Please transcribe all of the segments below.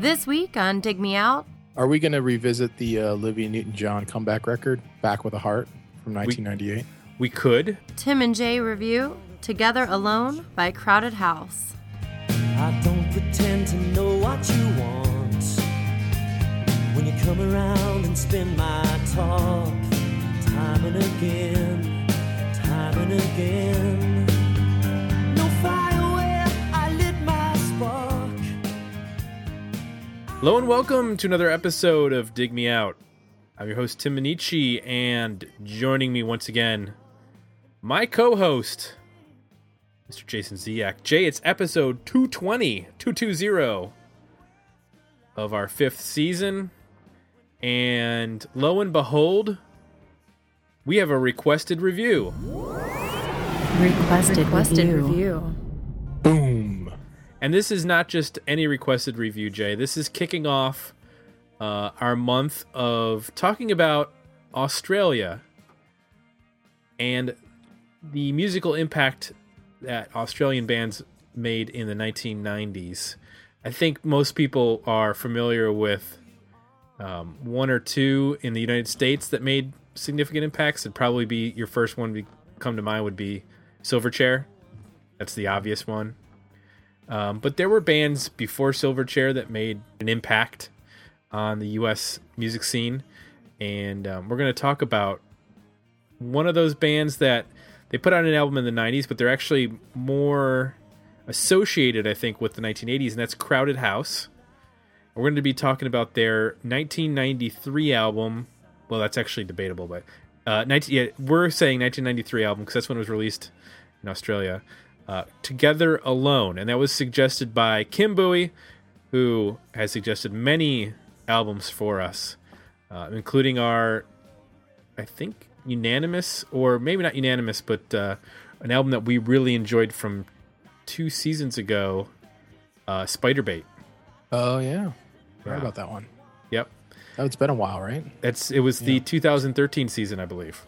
This week on Dig Me Out, Are we going to revisit the uh, Olivia Newton-John comeback record, "Back with a Heart" from 1998? We could. Tim and Jay review Together Alone by Crowded House. I don't pretend to know what you want. When you come around and spin my top, time and again, time and again. Hello and welcome to another episode of Dig Me Out. I'm your host Tim Minneci, and joining me once again, my co-host, Mr. Jason Ziak. Jay, it's episode 220, 220 of our fifth season, and lo and behold, we have a requested review. Requested, Requested review. review. Boom! And this is not just any requested review, Jay. This is kicking off uh, our month of talking about Australia and the musical impact that Australian bands made in the 1990s. I think most people are familiar with um, one or two in the United States that made significant impacts. It'd probably be your first one to come to mind would be Silverchair. That's the obvious one. Um, but there were bands before Silverchair that made an impact on the U.S. music scene, and um, we're going to talk about one of those bands that they put out an album in the '90s, but they're actually more associated, I think, with the 1980s, and that's Crowded House. We're going to be talking about their 1993 album. Well, that's actually debatable, but uh, 19, yeah, we're saying 1993 album because that's when it was released in Australia. Uh, Together Alone, and that was suggested by Kim Bowie, who has suggested many albums for us, uh, including our, I think, unanimous, or maybe not unanimous, but uh, an album that we really enjoyed from two seasons ago, uh, Spiderbait. Oh yeah, Yeah. right about that one. Yep, Oh, it's been a while, right? that's it was the 2013 season, I believe.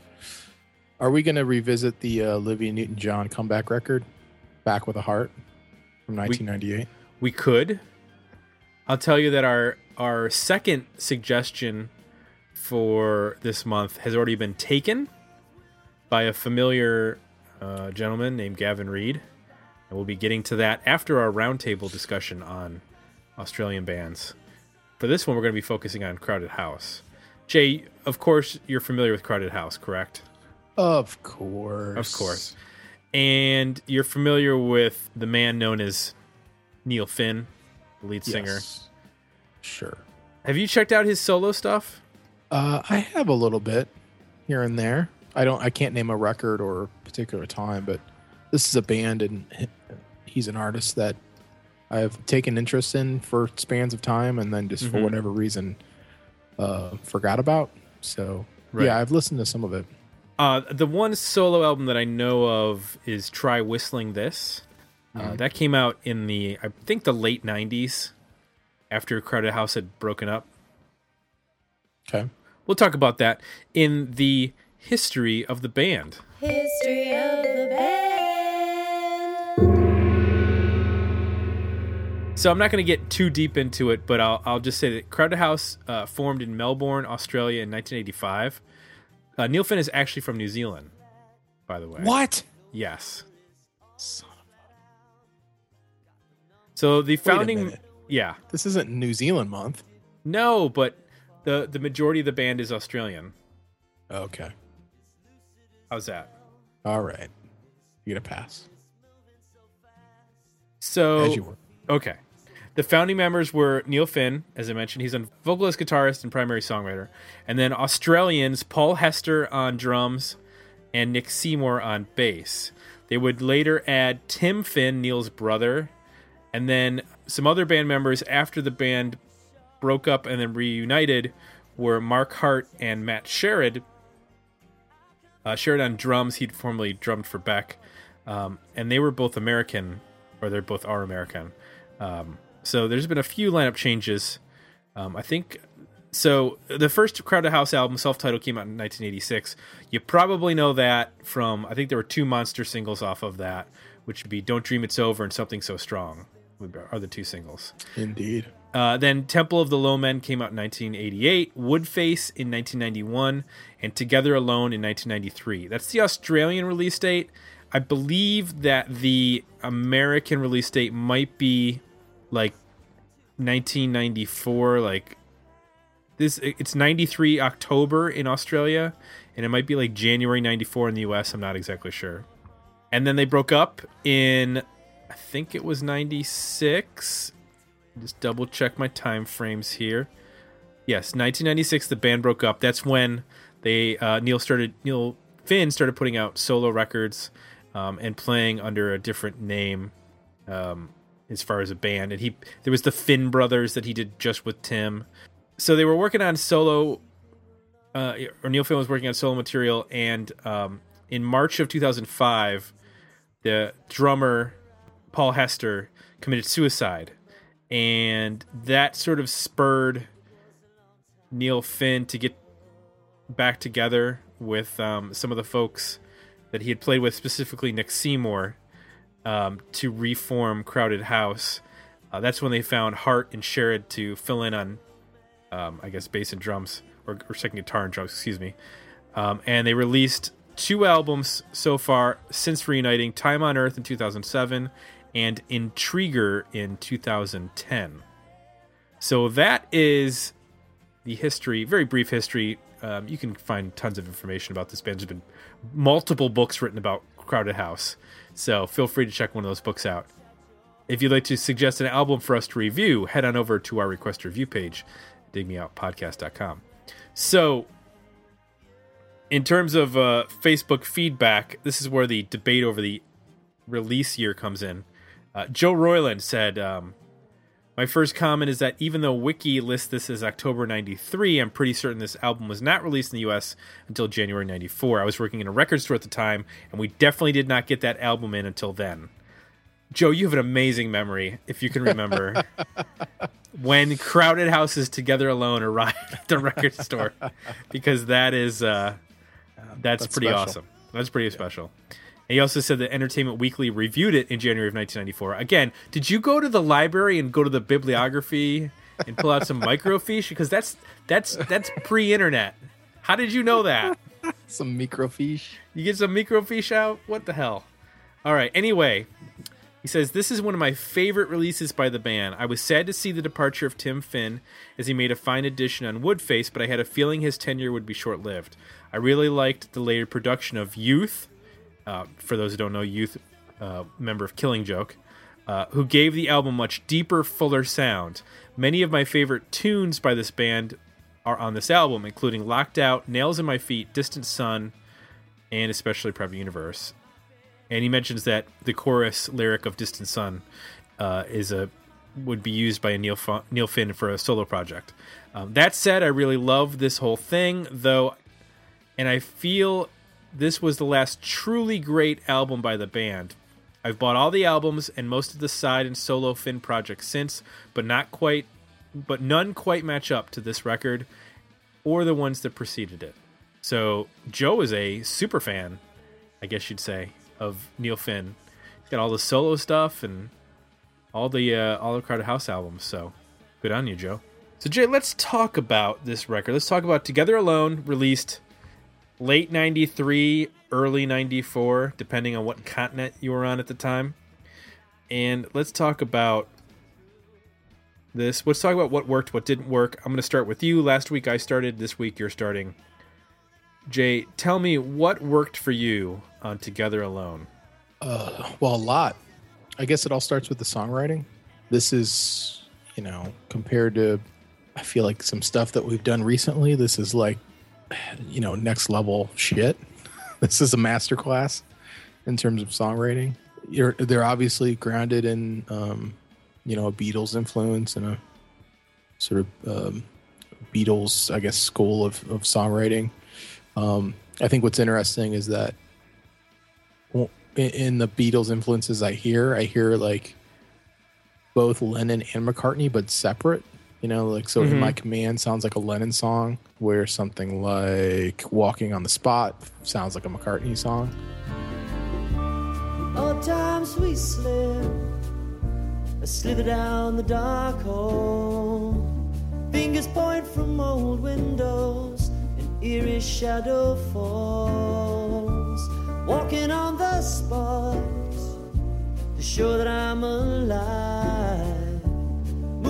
Are we going to revisit the uh, Olivia Newton-John comeback record, "Back with a Heart" from 1998? We could. I'll tell you that our our second suggestion for this month has already been taken by a familiar uh, gentleman named Gavin Reed, and we'll be getting to that after our roundtable discussion on Australian bands. For this one, we're going to be focusing on Crowded House. Jay, of course, you're familiar with Crowded House, correct? Of course, Of course. And you're familiar with the man known as Neil Finn, the lead singer. Yes. Sure. Have you checked out his solo stuff? Uh, I have a little bit here and there. I don't. I can't name a record or a particular time, but this is a band, and he's an artist that I've taken interest in for spans of time, and then just for Mhm. whatever reason, uh, forgot about. So Right. yeah, I've listened to some of it. Uh, the one solo album that I know of is "Try Whistling This." Uh, that came out in the, I think, the late '90s, after Crowded House had broken up. Okay. We'll talk about that in the history of the band. History of the band. So I'm not going to get too deep into it, but I'll, I'll just say that Crowded House uh, formed in Melbourne, Australia in 1985. Uh, Neil Finn is actually from New Zealand, by the way. What? Yes. Son of- So the founding, yeah, This isn't New Zealand month. no, but the the majority of the band is Australian. Okay. How's that? All right. You get a pass. So As you were. Okay. The founding members were Neil Finn, as I mentioned. He's a vocalist, guitarist, and primary songwriter. And then Australians Paul Hester on drums and Nick Seymour on bass. They would later add Tim Finn, Neil's brother, and then some other band members after the band broke up and then reunited were Mark Hart and Matt Sherrod. Uh, Sherrod on drums, he'd formerly drummed for Beck. Um, and they were both American, or they're both are American. Um, so there's been a few lineup changes. Um, I think so. The first Crowded House album, self-titled, came out in 1986. You probably know that from I think there were two monster singles off of that, which would be "Don't Dream It's Over" and "Something So Strong." Are the two singles. Indeed. Uh, then Temple of the Low Men came out in 1988, Woodface in 1991, and Together Alone in 1993. That's the Australian release date. I believe that the American release date might be like 1994, like this. It's 93 October in Australia, and it might be like January 94 in the US. I'm not exactly sure. And then they broke up in, I think it was 96 just double check my time frames here. Yes, 1996. The band broke up. That's when they uh, Neil started. Neil Finn started putting out solo records um, and playing under a different name um, as far as a band. And he there was the Finn brothers that he did just with Tim. So they were working on solo. Uh, or Neil Finn was working on solo material, and um, in March of 2005, the drummer Paul Hester committed suicide and that sort of spurred Neil Finn to get back together with um, some of the folks that he had played with, specifically Nick Seymour, um, to reform Crowded House. Uh, that's when they found Hart and Sherrod to fill in on, um, I guess, bass and drums, or, or, second guitar and drums, excuse me. Um, and they released two albums so far since reuniting Time on Earth in 2007 and Intriguer in 2010. So that is the history, very brief history. Um, you can find tons of information about this band. There's been multiple books written about Crowded House, so feel free to check one of those books out. If you'd like to suggest an album for us to review, head on over to our request review page, digmeoutpodcast.com. So, in terms of uh, Facebook feedback, this is where the debate over the release year comes in. Uh, Joe Royland said, um, My first comment is that even though Wiki lists this as October 93, I'm pretty certain this album was not released in the US until January 94. I was working in a record store at the time, and we definitely did not get that album in until then. Joe, you have an amazing memory, if you can remember. when Crowded Houses Together Alone arrived at the record store, because that is, uh, that's, that's, pretty special. awesome. That's pretty yeah. special. And he also said that Entertainment Weekly reviewed it in January of 1994. Again, did you go to the library and go to the bibliography and pull out some microfiche? Because that's that's that's pre-internet. How did you know that? some microfiche. You get some microfiche out? What the hell? All right. Anyway, he says, This is one of my favorite releases by the band. I was sad to see the departure of Tim Finn as he made a fine addition on Woodface, but I had a feeling his tenure would be short lived. I really liked the later production of Youth, uh, for those who don't know, youth uh, member of Killing Joke, uh, who gave the album much deeper, fuller sound. Many of my favorite tunes by this band are on this album, including Locked Out, Nails in My Feet, Distant Sun, and especially Private Universe. And he mentions that the chorus lyric of Distant Sun uh, is a would be used by Neil Neil Finn for a solo project. Um, that said, I really love this whole thing, though, and I feel this was the last truly great album by the band. I've bought all the albums and most of the side and solo Finn projects since, but not quite but none quite match up to this record or the ones that preceded it. So Joe is a super fan, I guess you'd say, of Neil Finn. He's got all the solo stuff and all the uh, all the Crowded House albums. So good on you, Joe. So Jay, let's talk about this record. Let's talk about Together Alone, released late 93, early 94, depending on what continent you were on at the time. And let's talk about this. Let's talk about what worked, what didn't work. I'm going to start with you. Last week I started, this week you're starting. Jay, tell me what worked for you on Together Alone. Uh, well, a lot. I guess it all starts with the songwriting. This is, you know, compared to, I feel like some stuff that we've done recently. This is like you know, next level shit. this is a masterclass in terms of songwriting. You're, they're obviously grounded in, um, you know, a Beatles influence and a sort of um, Beatles, I guess, school of, of songwriting. Um, I think what's interesting is that in the Beatles influences I hear, I hear like both Lennon and McCartney, but separate. You know, like so mm-hmm. in my command sounds like a Lennon song, where something like Walking on the Spot sounds like a McCartney song. All times we slip, a slither down the dark hall. Fingers point from old windows, an eerie shadow falls. Walking on the spot to show that I'm alive.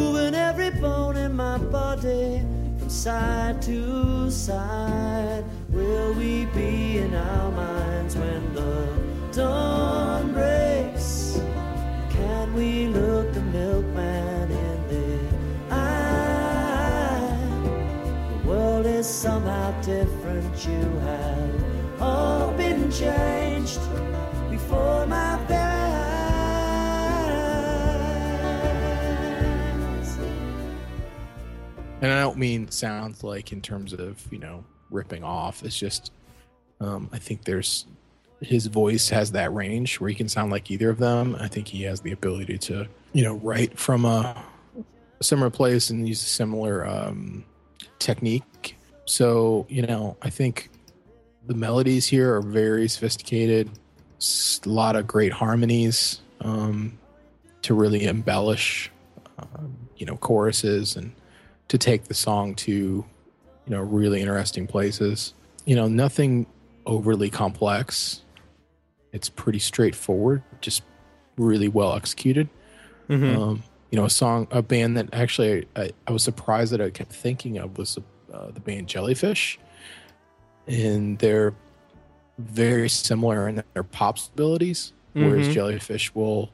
Moving every bone in my body from side to side. Will we be in our minds when the dawn breaks? Can we look the milkman in the eye? The world is somehow different. You have all been changed before my very And I don't mean sounds like in terms of, you know, ripping off. It's just, um, I think there's his voice has that range where he can sound like either of them. I think he has the ability to, you know, write from a similar place and use a similar um, technique. So, you know, I think the melodies here are very sophisticated. A lot of great harmonies um, to really embellish, um, you know, choruses and to take the song to, you know, really interesting places. You know, nothing overly complex. It's pretty straightforward, just really well executed. Um, you know, a song, a band that actually I, I was surprised that I kept thinking of was uh, the band Jellyfish, and they're very similar in their pop abilities. Whereas Mhm. Jellyfish will,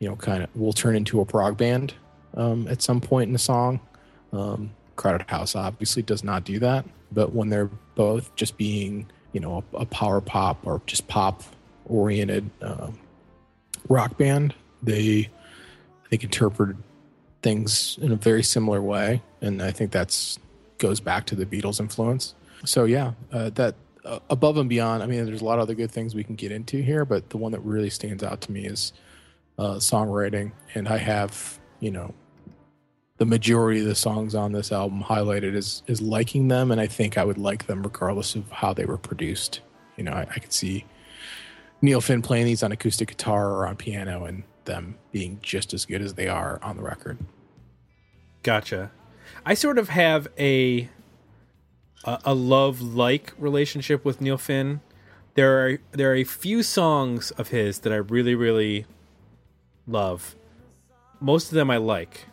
you know, kind of will turn into a prog band um, at some point in the song. Um, Crowded House obviously does not do that, but when they're both just being, you know, a, a power pop or just pop oriented um, rock band, they I think interpreted things in a very similar way, and I think that's goes back to the Beatles influence. So yeah, uh, that uh, above and beyond. I mean, there's a lot of other good things we can get into here, but the one that really stands out to me is uh, songwriting, and I have you know the majority of the songs on this album highlighted as is liking them, and I think I would like them regardless of how they were produced. You know, I, I could see Neil Finn playing these on acoustic guitar or on piano, and them being just as good as they are on the record. Gotcha. I sort of have a a, a love like relationship with Neil Finn. There are there are a few songs of his that I really really love. Most of them I like.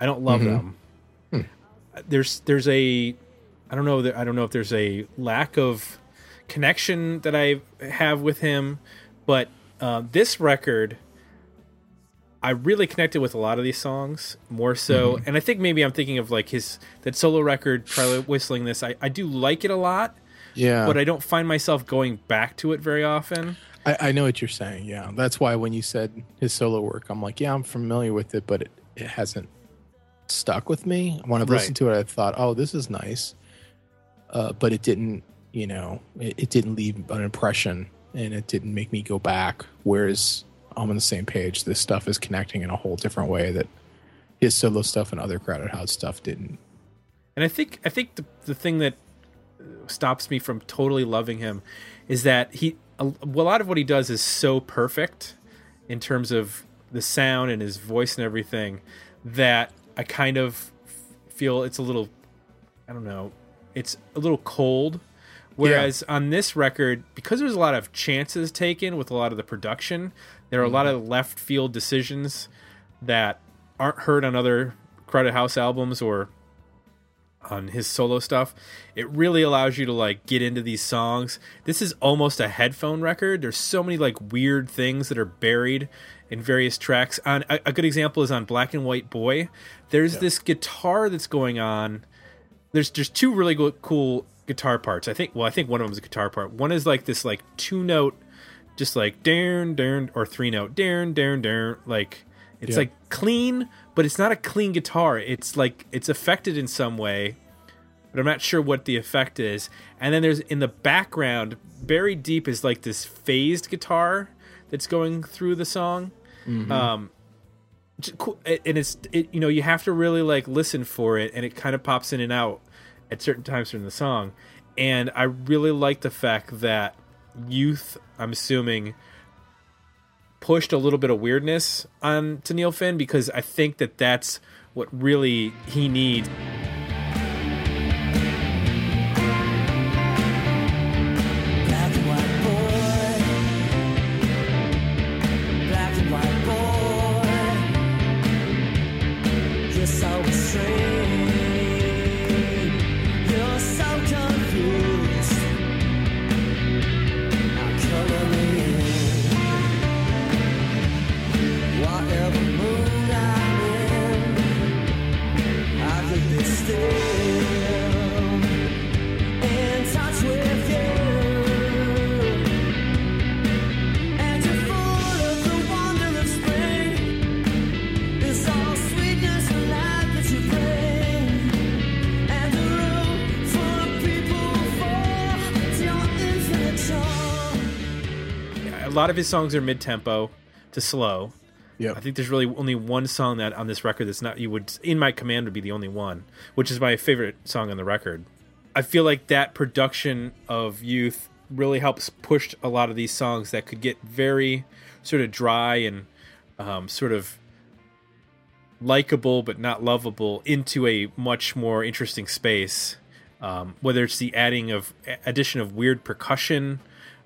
I don't love mm-hmm. them. Hmm. There's there's a I don't know that I don't know if there's a lack of connection that I have with him, but uh, this record I really connected with a lot of these songs more so, mm-hmm. and I think maybe I'm thinking of like his that solo record, Try Whistling This. I, I do like it a lot, Yeah, but I don't find myself going back to it very often. I, I know what you're saying. Yeah, that's why when you said his solo work, I'm like, yeah, I'm familiar with it, but it, it hasn't stuck with me. When I've Right. listened to it, I thought, oh, this is nice, uh, but it didn't. You know, it, it didn't leave an impression, and it didn't make me go back. Whereas I'm on the same page. This stuff is connecting in a whole different way that his solo stuff and other Crowded House stuff didn't. And I think I think the the thing that stops me from totally loving him is that he a, a lot of what he does is so perfect in terms of the sound and his voice and everything that I kind of feel it's a little I don't know it's a little cold. Whereas on this record because there's a lot of chances taken with a lot of the production there are a lot mm-hmm. of left field decisions that aren't heard on other crowded house albums or on his solo stuff it really allows you to like get into these songs. This is almost a headphone record. There's so many like weird things that are buried in various tracks. On a, a good example is on black and white boy. There's this guitar that's going on. There's just two really go- cool guitar parts. I think well i think one of them is a guitar part. One is like this like two note just like darn darn or three note darn darn darn like it's like clean but it's not a clean guitar. It's like it's affected in some way but i'm not sure what the effect is. And then there's in the background buried deep is like this phased guitar that's going through the song. Um j- cool- and it's it, you know you have to really like listen for it and it kind of pops in and out at certain times during the song. And i really like the fact that youth i'm assuming pushed a little bit of weirdness on to Neil Finn because I think that that's what really he needs. His songs are mid tempo to slow. Yeah. I think there's really only one song that on this record that's not you would in my command would be the only one, which is my favorite song on the record. I feel like that production of youth really helps push a lot of these songs that could get very sort of dry and um, sort of likable but not lovable into a much more interesting space. Um, whether it's the adding of addition of weird percussion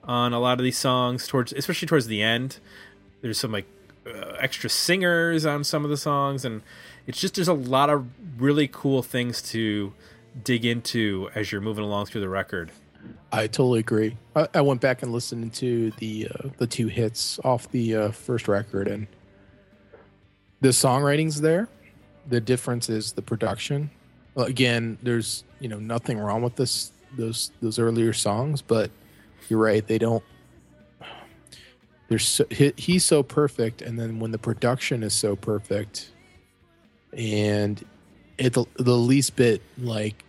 on a lot of these songs towards especially towards the end there's some like uh, extra singers on some of the songs and it's just there's a lot of really cool things to dig into as you're moving along through the record I totally agree. I, I went back and listened to the uh, the two hits off the uh, first record, and the songwriting's there. The difference is the production. Again, there's you know nothing wrong with this those those earlier songs, but you're right. They don't. So, he, he's so perfect, and then when the production is so perfect, and it the, the least bit like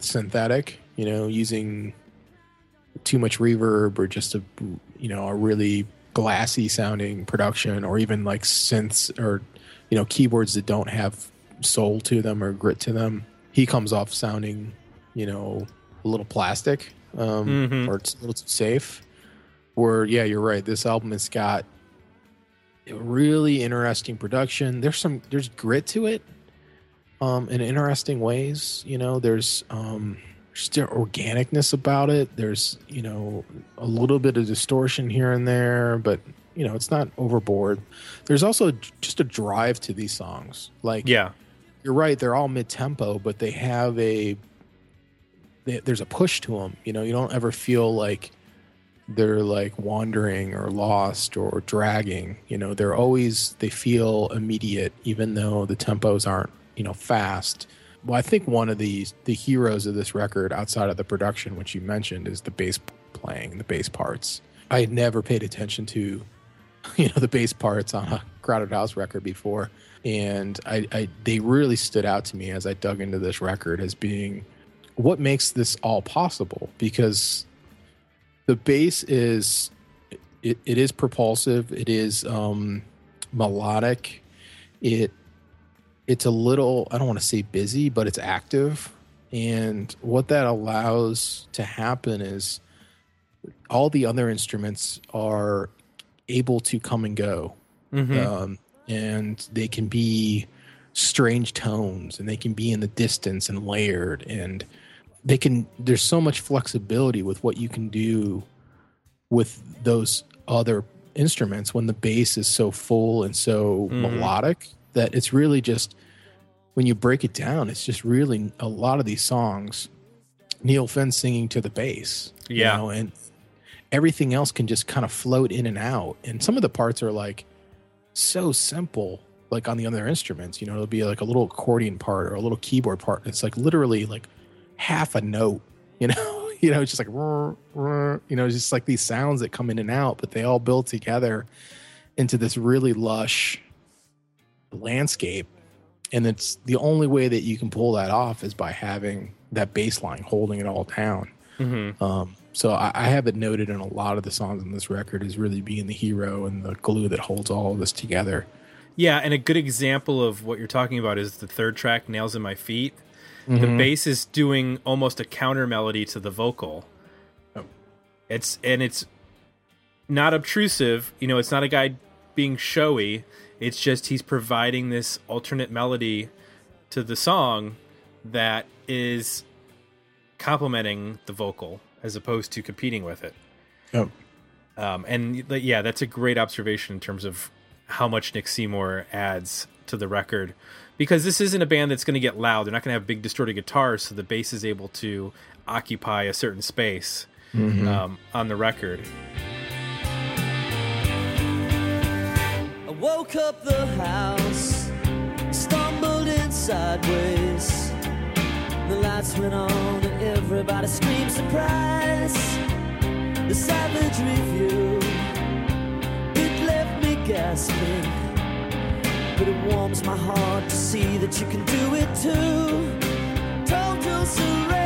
synthetic, you know, using too much reverb or just a you know a really glassy sounding production or even like synths or you know keyboards that don't have soul to them or grit to them he comes off sounding you know a little plastic um Mhm. or it's a little too safe. Where yeah you're right. This album has got a really interesting production. There's some there's grit to it um in interesting ways you know. There's um still organicness about it. There's you know a little bit of distortion here and there but you know it's not overboard. There's also just a drive to these songs. Like yeah. you're right they're all mid-tempo but they have a they, there's a push to them you know you don't ever feel like they're like wandering or lost or dragging you know they're always they feel immediate even though the tempos aren't you know fast. Well i think one of the the heroes of this record outside of the production which you mentioned is the bass playing the bass parts. I had never paid attention to you know the bass parts on a crowded house record before. And I, I they really stood out to me as i dug into this record as being what makes this all possible? Because the bass is it, it is propulsive it is um melodic it it's a little i don't want to say busy but it's active. And what that allows to happen is all the other instruments are able to come and go. Mhm. um, and they can be strange tones and they can be in the distance and layered and they can there's so much flexibility with what you can do with those other instruments when the bass is so full and so Mhm. melodic that it's really just when you break it down it's just really a lot of these songs neil finn singing to the bass you Yeah. know, and everything else can just kind of float in and out and some of the parts are like so simple like on the other instruments you know it'll be like a little accordion part or a little keyboard part it's like literally like half a note you know you know it's just like "Rrr, rrr," you know it's just like these sounds that come in and out but they all build together into this really lush landscape and it's the only way that you can pull that off is by having that bass line holding it all down Mhm. um, so I, I have it noted in a lot of the songs on this record is really being the hero and the glue that holds all of this together. Yeah, and a good example of what you're talking about is the third track, "Nails in My Feet." The bass is doing almost a counter melody to the vocal. It's and it's not obtrusive. You know, it's not a guy being showy. It's just he's providing this alternate melody to the song that is complementing the vocal as opposed to competing with it. Oh, Um, and yeah, that's a great observation in terms of how much Nick Seymour adds to the record. Because this isn't a band that's going to get loud. They're not going to have big distorted guitars, so the bass is able to occupy a certain space um, on the record. I woke up the house, stumbled in sideways. The lights went on and everybody screamed surprise. The savage review, it left me gasping. But it warms my heart to see that you can do it too. Total surrender.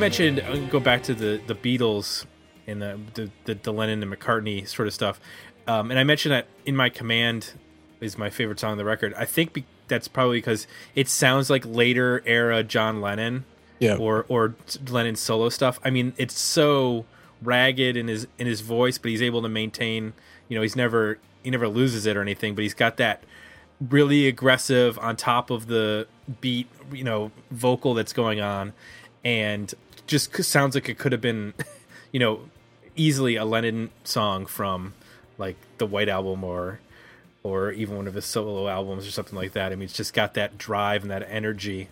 Mentioned uh, go back to the the Beatles and the the, the, the Lennon and McCartney sort of stuff, um, and I mentioned that in my command is my favorite song on the record. I think be, that's probably because it sounds like later era John Lennon, Yeah. or or Lennon solo stuff. I mean, it's so ragged in his in his voice, but he's able to maintain. You know, he's never he never loses it or anything, but he's got that really aggressive on top of the beat, you know, vocal that's going on, and just sounds like it could have been, you know, easily a Lennon song from like the White Album or or even one of his solo albums or something like that. I mean, it's just got that drive and that energy.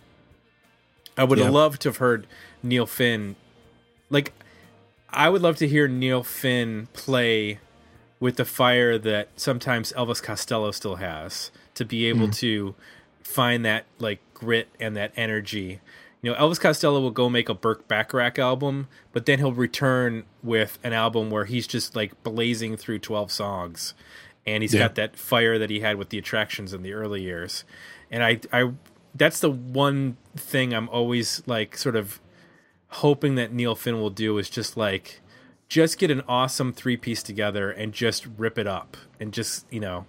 I would Yeah. have loved to have heard Neil Finn, like, I would love to hear Neil Finn play with the fire that sometimes Elvis Costello still has to be able hmm. to find that like grit and that energy. You know, Elvis Costello will go make a Burt Bacharach album, but then he'll return with an album where he's just like blazing through 12 songs and he's Yeah. got that fire that he had with the attractions in the early years. And I I that's the one thing I'm always like sort of hoping that Neil Finn will do is just like just get an awesome three piece together and just rip it up and just you know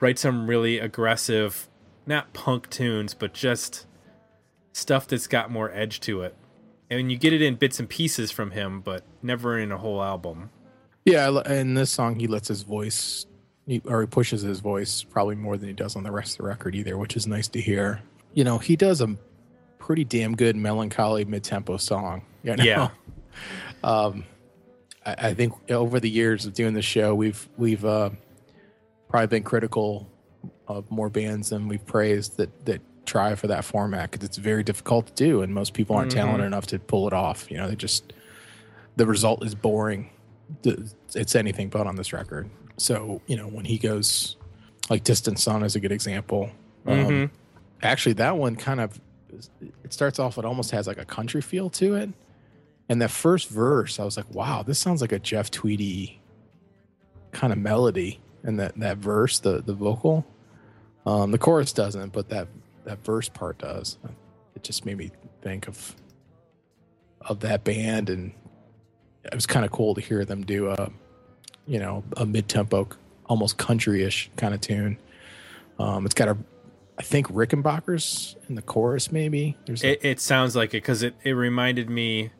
write some really aggressive not punk tunes but just stuff that's got more edge to it and you get it in bits and pieces from him but never in a whole album Yeah, in this song, he lets his voice, he, or he pushes his voice probably more than he does on the rest of the record either, which is nice to hear. You know, he does a pretty damn good melancholy mid-tempo song. You know? Yeah. Um, I, I think over the years of doing the show, we've we've uh, probably been critical of more bands than we've praised that that try for that format because it's very difficult to do, and most people aren't talented enough to pull it off. You know, they just the result is boring. It's anything but on this record. So you know, when he goes like "Distant Sun" is a good example. Um, actually, that one kind of it starts off. It almost has like a country feel to it. And that first verse, I was like, wow, this sounds like a Jeff Tweedy kind of melody. And that, that verse, the, the vocal, um, the chorus doesn't, but that, that verse part does. It just made me think of, of that band. And it was kind of cool to hear them do a, you know, a mid tempo, almost country ish kind of tune. Um, it's got a, I think Rickenbacker's in the chorus, maybe. There's a- it, it sounds like it because it, it reminded me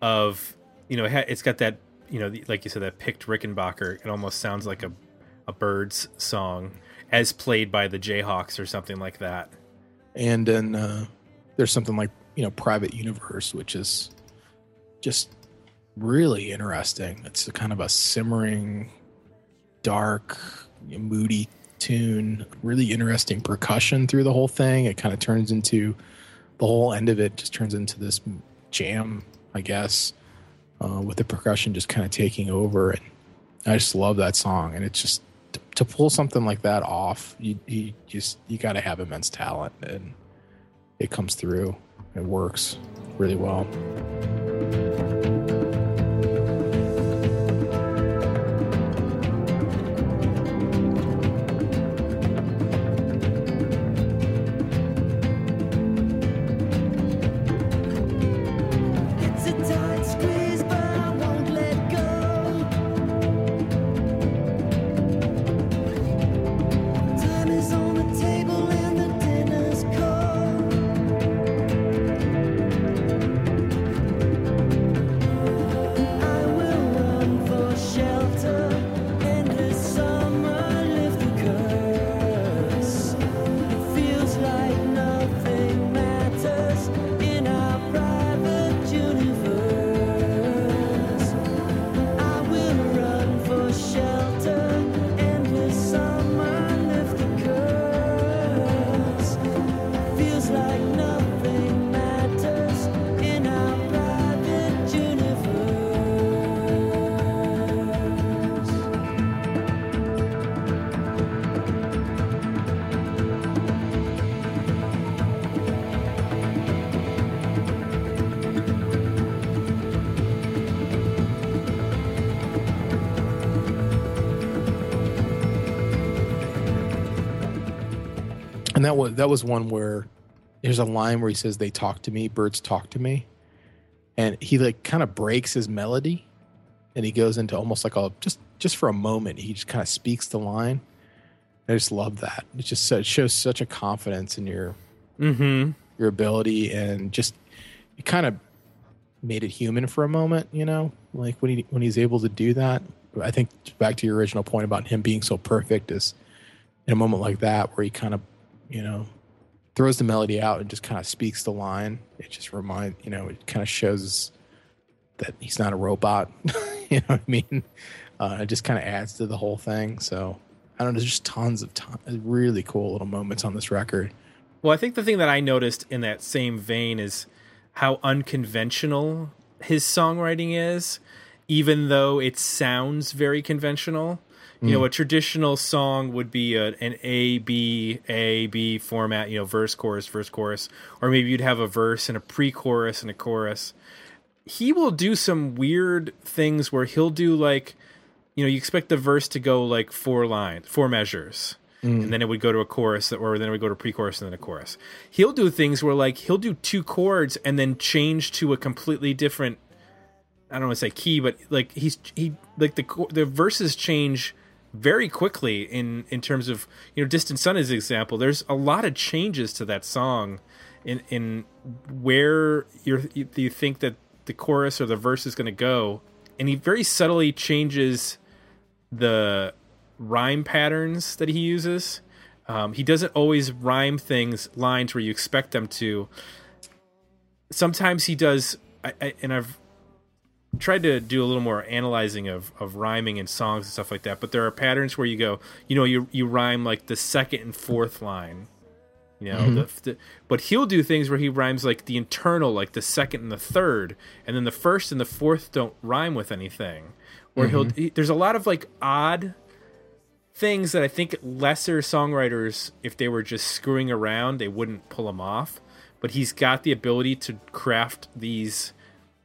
of you know it ha- it's got that you know like you said that picked Rickenbacker it almost sounds like a a Byrds song as played by the Jayhawks or something like that and then uh, there's something like you know private universe which is just really interesting. It's a kind of a simmering dark moody tune really interesting percussion through the whole thing. It kind of turns into the whole end of it just turns into this jam i guess uh, with the percussion just kind of taking over. And i just love that song and it's just to, pull something like that off you, you just you got to have immense talent and it comes through. It works really well and that was that was one where there's a line where he says they talk to me, birds talk to me, and he like kind of breaks his melody, and he goes into almost like a just just for a moment he just kind of speaks the line. I just love that. It just so- it shows such a confidence in your Mm-hmm. your ability and just it kind of made it human for a moment, you know, like when he when he's able to do that. I think back to your original point about him being so perfect is in a moment like that where he kind of, you know, throws the melody out and just kind of speaks the line. It just remind you know, it kind of shows that he's not a robot. you know what I mean? Uh, it just kind of adds to the whole thing. So I don't know. There's just tons of ton- really cool little moments on this record. Well, I think the thing that I noticed in that same vein is how unconventional his songwriting is, even though it sounds very conventional. You know, hmm. a traditional song would be a, an A B A B format. You know, verse chorus verse chorus, or maybe you'd have a verse and a pre-chorus and a chorus. He will do some weird things where he'll do like, you know, you expect the verse to go like four lines, four measures, hmm. and then it would go to a chorus, or then it would go to pre-chorus and then a chorus. He'll do things where like he'll do two chords and then change to a completely different. I don't want to say key, but like he's he like the the verses change very quickly in in terms of you know distant sun is an example. There's a lot of changes to that song in in where you're you, you think that the chorus or the verse is going to go and he very subtly changes the rhyme patterns that he uses. Um, he doesn't always rhyme things lines where you expect them to. Sometimes he does I, I, and i've tried to do a little more analyzing of, of rhyming and songs and stuff like that but there are patterns where you go you know you you rhyme like the second and fourth line you know mm-hmm. the, the, but he'll do things where he rhymes like the internal like the second and the third and then the first and the fourth don't rhyme with anything or he'll mm-hmm. he, there's a lot of like odd things that i think lesser songwriters if they were just screwing around they wouldn't pull them off but he's got the ability to craft these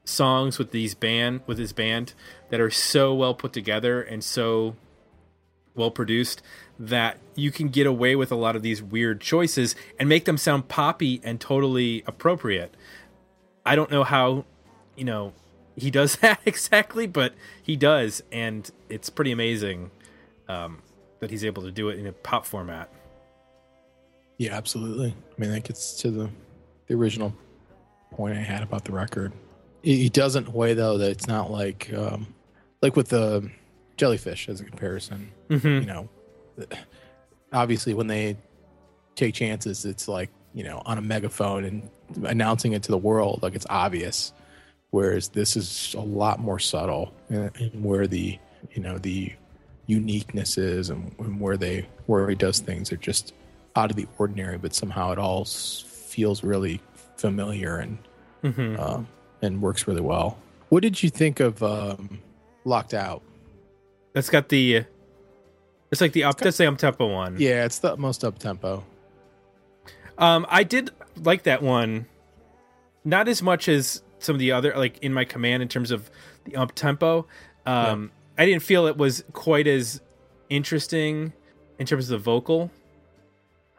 songs with these band with his band that are so well put together and so well produced that you can get away with a lot of these weird choices and make them sound poppy and totally appropriate. I don't know how, you know, he does that exactly, but he does, and it's pretty amazing um, that he's able to do it in a pop format. Yeah, absolutely. I mean, that gets to the the original point I had about the record. He he does it in a way though that it's not like um, like with the jellyfish as a comparison. You know, obviously when they take chances, it's like you know on a megaphone and announcing it to the world, like it's obvious. Whereas this is a lot more subtle, and, where the you know the uniqueness is, and, and where they where he does things are just out of the ordinary, but somehow it all feels really familiar and um, and works really well. What did you think of um, Locked Out? That's got the. It's like the up. That's the up tempo one. Yeah, it's the most up tempo. Um, I did like that one, not as much as some of the other, like in my command in terms of the up tempo. Um, I didn't feel it was quite as interesting in terms of the vocal.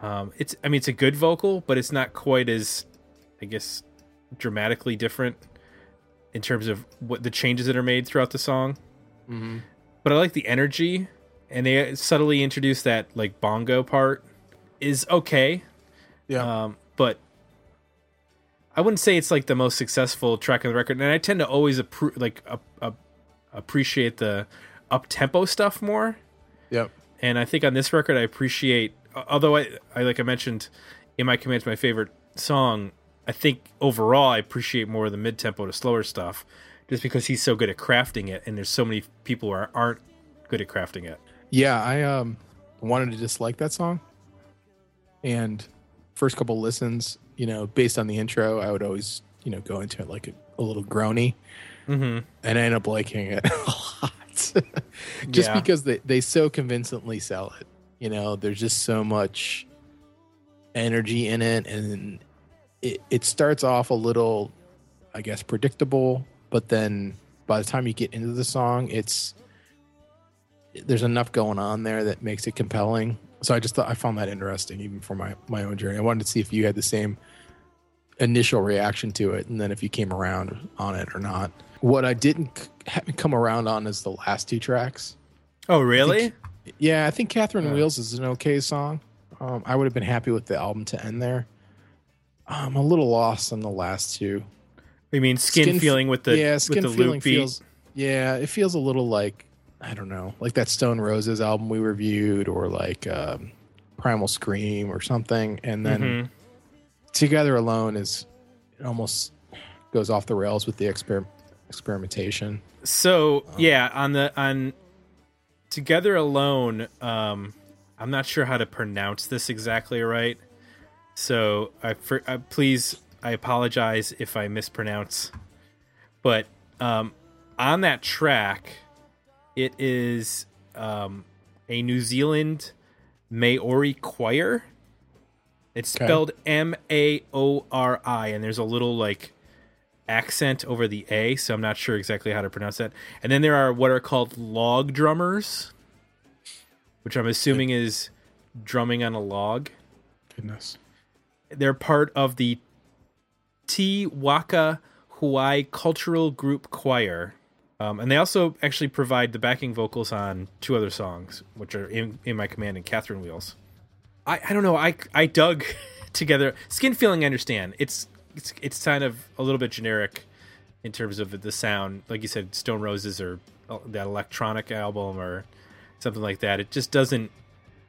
Um, it's, I mean, it's a good vocal, but it's not quite as, I guess, dramatically different in terms of what the changes that are made throughout the song. But I like the energy, and they subtly introduce that like bongo part is okay. Yeah, Um, but I wouldn't say it's like the most successful track on the record, and I tend to always appro- like uh, uh, appreciate the up tempo stuff more. yep. And I think on this record, I appreciate. Although I, I like I mentioned, in my command's my favorite song. I think overall, I appreciate more of the mid tempo to slower stuff, just because he's so good at crafting it, and there's so many people who are, aren't good at crafting it. Yeah, I um wanted to dislike that song, and first couple listens, you know, based on the intro, I would always you know go into it like a, a little groany, Mm-hmm. and I end up liking it a lot, just Yeah. because they they so convincingly sell it. You know, there's just so much energy in it, and it it starts off a little, I guess, predictable, but then by the time you get into the song, it's there's enough going on there that makes it compelling so I just thought I found that interesting, even for my my own journey. I wanted to see if you had the same initial reaction to it, and then if you came around on it or not. What I didn't haven't come around on is the last two tracks. Oh, really? Yeah, I think Catherine Yeah. Wheels is an okay song. Um, I would have been happy with the album to end there. I'm a little lost on the last two. You mean skin, Skin feeling with the yeah, skin with the feeling feels. Yeah, it feels a little like I don't know, like that Stone Roses album we reviewed, or like um, Primal Scream or something. And then Mhm. Together Alone is it almost goes off the rails with the exper- experimentation. So yeah, on the on together alone, um, I'm not sure how to pronounce this exactly right. So I, for, uh, please I apologize if I mispronounce. But um, on that track, it is um, a New Zealand Maori choir. It's Okay. spelled M A O R I, and there's a little like accent over the A, so I'm not sure exactly how to pronounce that. And then there are what are called log drummers, which I'm assuming is drumming on a log. Goodness. They're part of the Te Waka Huia Cultural Group Choir. Um, and they also actually provide the backing vocals on two other songs, which are in, in my command and Catherine Wheels. I, I don't know. I I dug together. Skin feeling, I understand. It's it's it's kind of a little bit generic in terms of the sound. Like you said, Stone Roses or uh, that electronic album or something like that. It just doesn't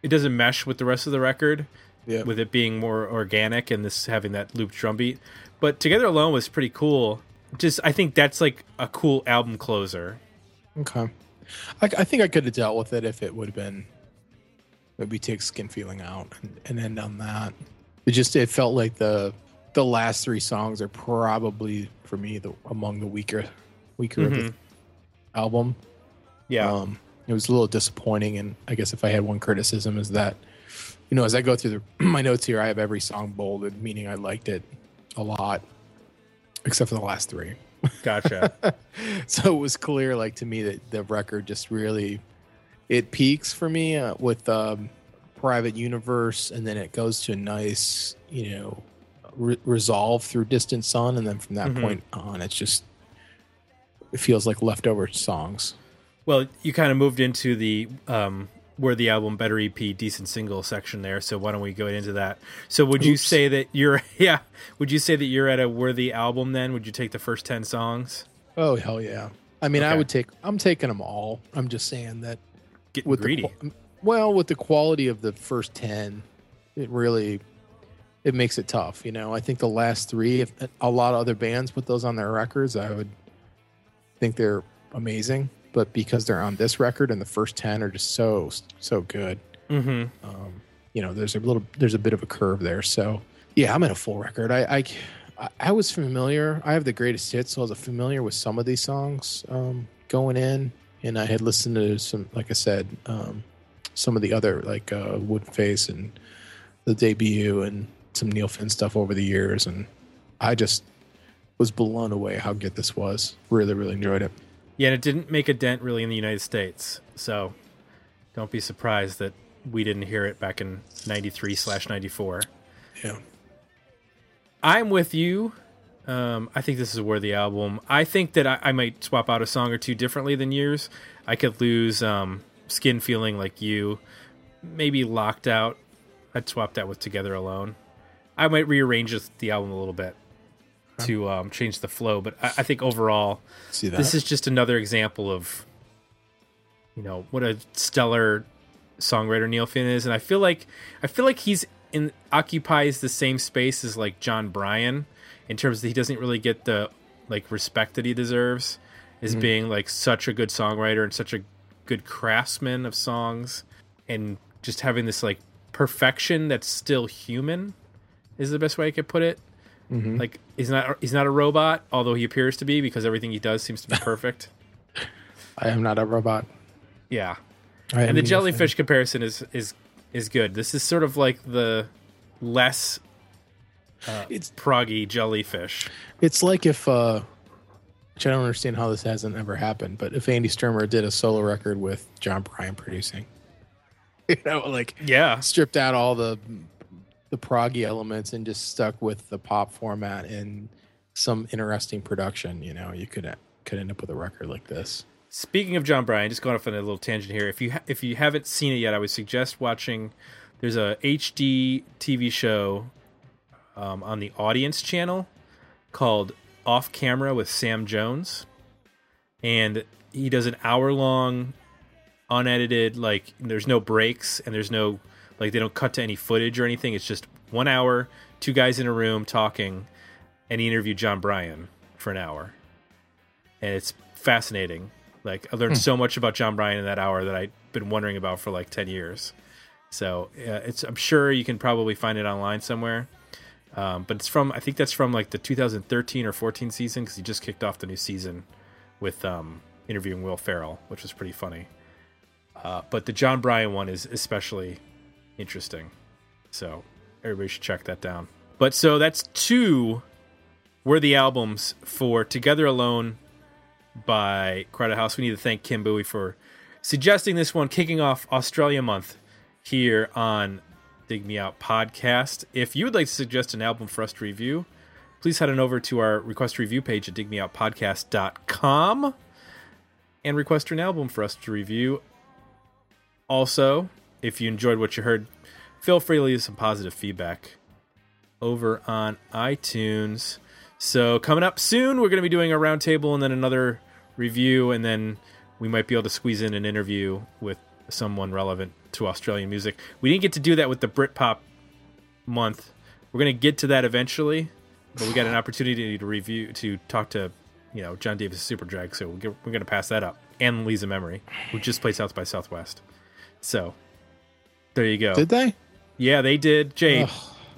it doesn't mesh with the rest of the record Yeah. with it being more organic and this having that looped drum beat. But Together Alone was pretty cool. Just I think that's like a cool album closer. Okay. I, I think I could have dealt with it if it would have been maybe take skin feeling out and, and end on that. It just it felt like the the last three songs are probably for me the among the weaker weaker of the album. Yeah. Um, it was a little disappointing, and I guess if I had one criticism is that, you know, as I go through the, my notes here, I have every song bolded, meaning I liked it a lot, except for the last three. Gotcha. so it was clear, like to me, that the record just really it peaks for me uh, with um, Private Universe, and then it goes to a nice, you know, re- resolve through Distant Sun, and then from that Mhm. point on, it's just it feels like leftover songs. well, you kind of moved into the um where the album better EP decent single section there. So why don't we go into that? So would you say that you're yeah, would you say that you're at a worthy album then? Would you take the first 10 songs? Oh hell yeah! I mean, I would take. I'm taking them all. I'm just saying that Getting with greedy. the well, with the quality of the first ten, it really it makes it tough. You know, I think the last three, if a lot of other bands put those on their records, I would think they're amazing. But because they're on this record and the first ten are just so so good, Mhm. um, you know, there's a little there's a bit of a curve there. So yeah, I'm in a full record. I I, I- I was familiar. I have the greatest hits, so I was familiar with some of these songs um, going in, and I had listened to some, like I said, um, some of the other like uh, Woodface and the debut and some Neil Finn stuff over the years, and I just was blown away how good this was. Really, really enjoyed it. Yeah, and it didn't make a dent really in the United States. So don't be surprised that we didn't hear it back in 93 slash 94. Yeah. I'm with you. Um, I think this is a worthy album. I think that I, I might swap out a song or two differently than yours. I could lose um, Skin Feeling like you. Maybe Locked Out. I'd swap that with Together Alone. I might rearrange the album a little bit to um, change the flow, but I, I think overall, See this is just another example of you know what a stellar songwriter Neil Finn is, and I feel like I feel like he's in occupies the same space as like Jon Brion in terms that he doesn't really get the like respect that he deserves as being like such a good songwriter and such a good craftsman of songs and just having this like perfection that's still human is the best way I could put it. Like he's not he's not a robot, although he appears to be because everything he does seems to be perfect. I am not a robot. yeah, I and the jellyfish comparison is is is good. This is sort of like the less It's proggy jellyfish. It's like if, uh, which I don't understand how this hasn't ever happened, but if Andy Sturmer did a solo record with Jon Brion producing, you know, like Yeah. stripped out all the the proggy elements and just stuck with the pop format and some interesting production. You know, you could could end up with a record like this. Speaking of Jon Brion, just going off on a little tangent here. If you ha- if you haven't seen it yet, I would suggest watching. There's a HD TV show um, on the Audience channel called Off Camera with Sam Jones, and he does an hour long, unedited. Like there's no breaks and there's no like they don't cut to any footage or anything. It's just one hour, two guys in a room talking, and he interviewed Jon Brion for an hour, and it's fascinating. Like I learned so much about Jon Brion in that hour that I'd been wondering about for like ten years. So uh, it's I'm sure you can probably find it online somewhere. Um, but it's from I think that's from like the 2013 or 14 season because he just kicked off the new season with um, interviewing Will Ferrell, which was pretty funny. Uh, but the Jon Brion one is especially interesting, so everybody should check that down. But so that's two worthy albums for Together Alone by Crowded House. We need to thank Kim Bowie for suggesting this one, kicking off Australia Month here on Dig Me Out podcast. If you would like to suggest an album for us to review, please head on over to our request review page at digmeoutpodcast.com and request an album for us to review. Also, if you enjoyed what you heard, feel free to leave some positive feedback over on iTunes. So, coming up soon, we're going to be doing a roundtable and then another review, and then we might be able to squeeze in an interview with someone relevant to Australian music. We didn't get to do that with the Britpop month. We're going to get to that eventually, but we got an opportunity to review, to talk to, you know, John Davis Superdrag, so we're going to pass that up. And Lisa Memory, who just played South by Southwest. So, there you go. Did they? Yeah, they did. Jade,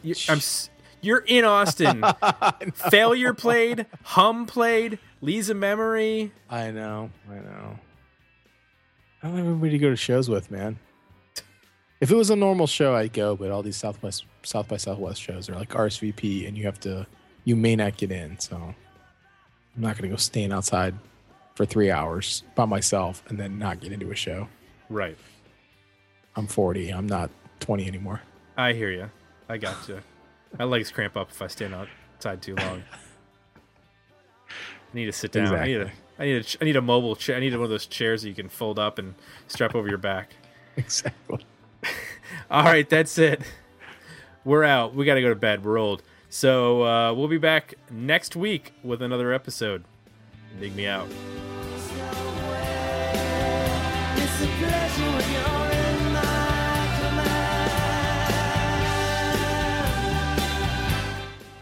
you, I'm, you're in Austin. Failure played, Hum played, Lisa Memory. I know. I know. I don't have anybody to go to shows with, man. If it was a normal show, I'd go, but all these Southwest South by Southwest shows are like RSVP, and you have to, you may not get in. So I'm not going to go stand outside for three hours by myself and then not get into a show. Right. I'm 40. I'm not 20 anymore. I hear you. I got you. My legs cramp up if I stand outside too long. I need to sit down. I need a, Exactly. I need a, ch- I need a mobile chair. I need one of those chairs that you can fold up and strap over your back. Exactly. All right, that's it. We're out. We got to go to bed. We're old. So uh, we'll be back next week with another episode. Dig me out.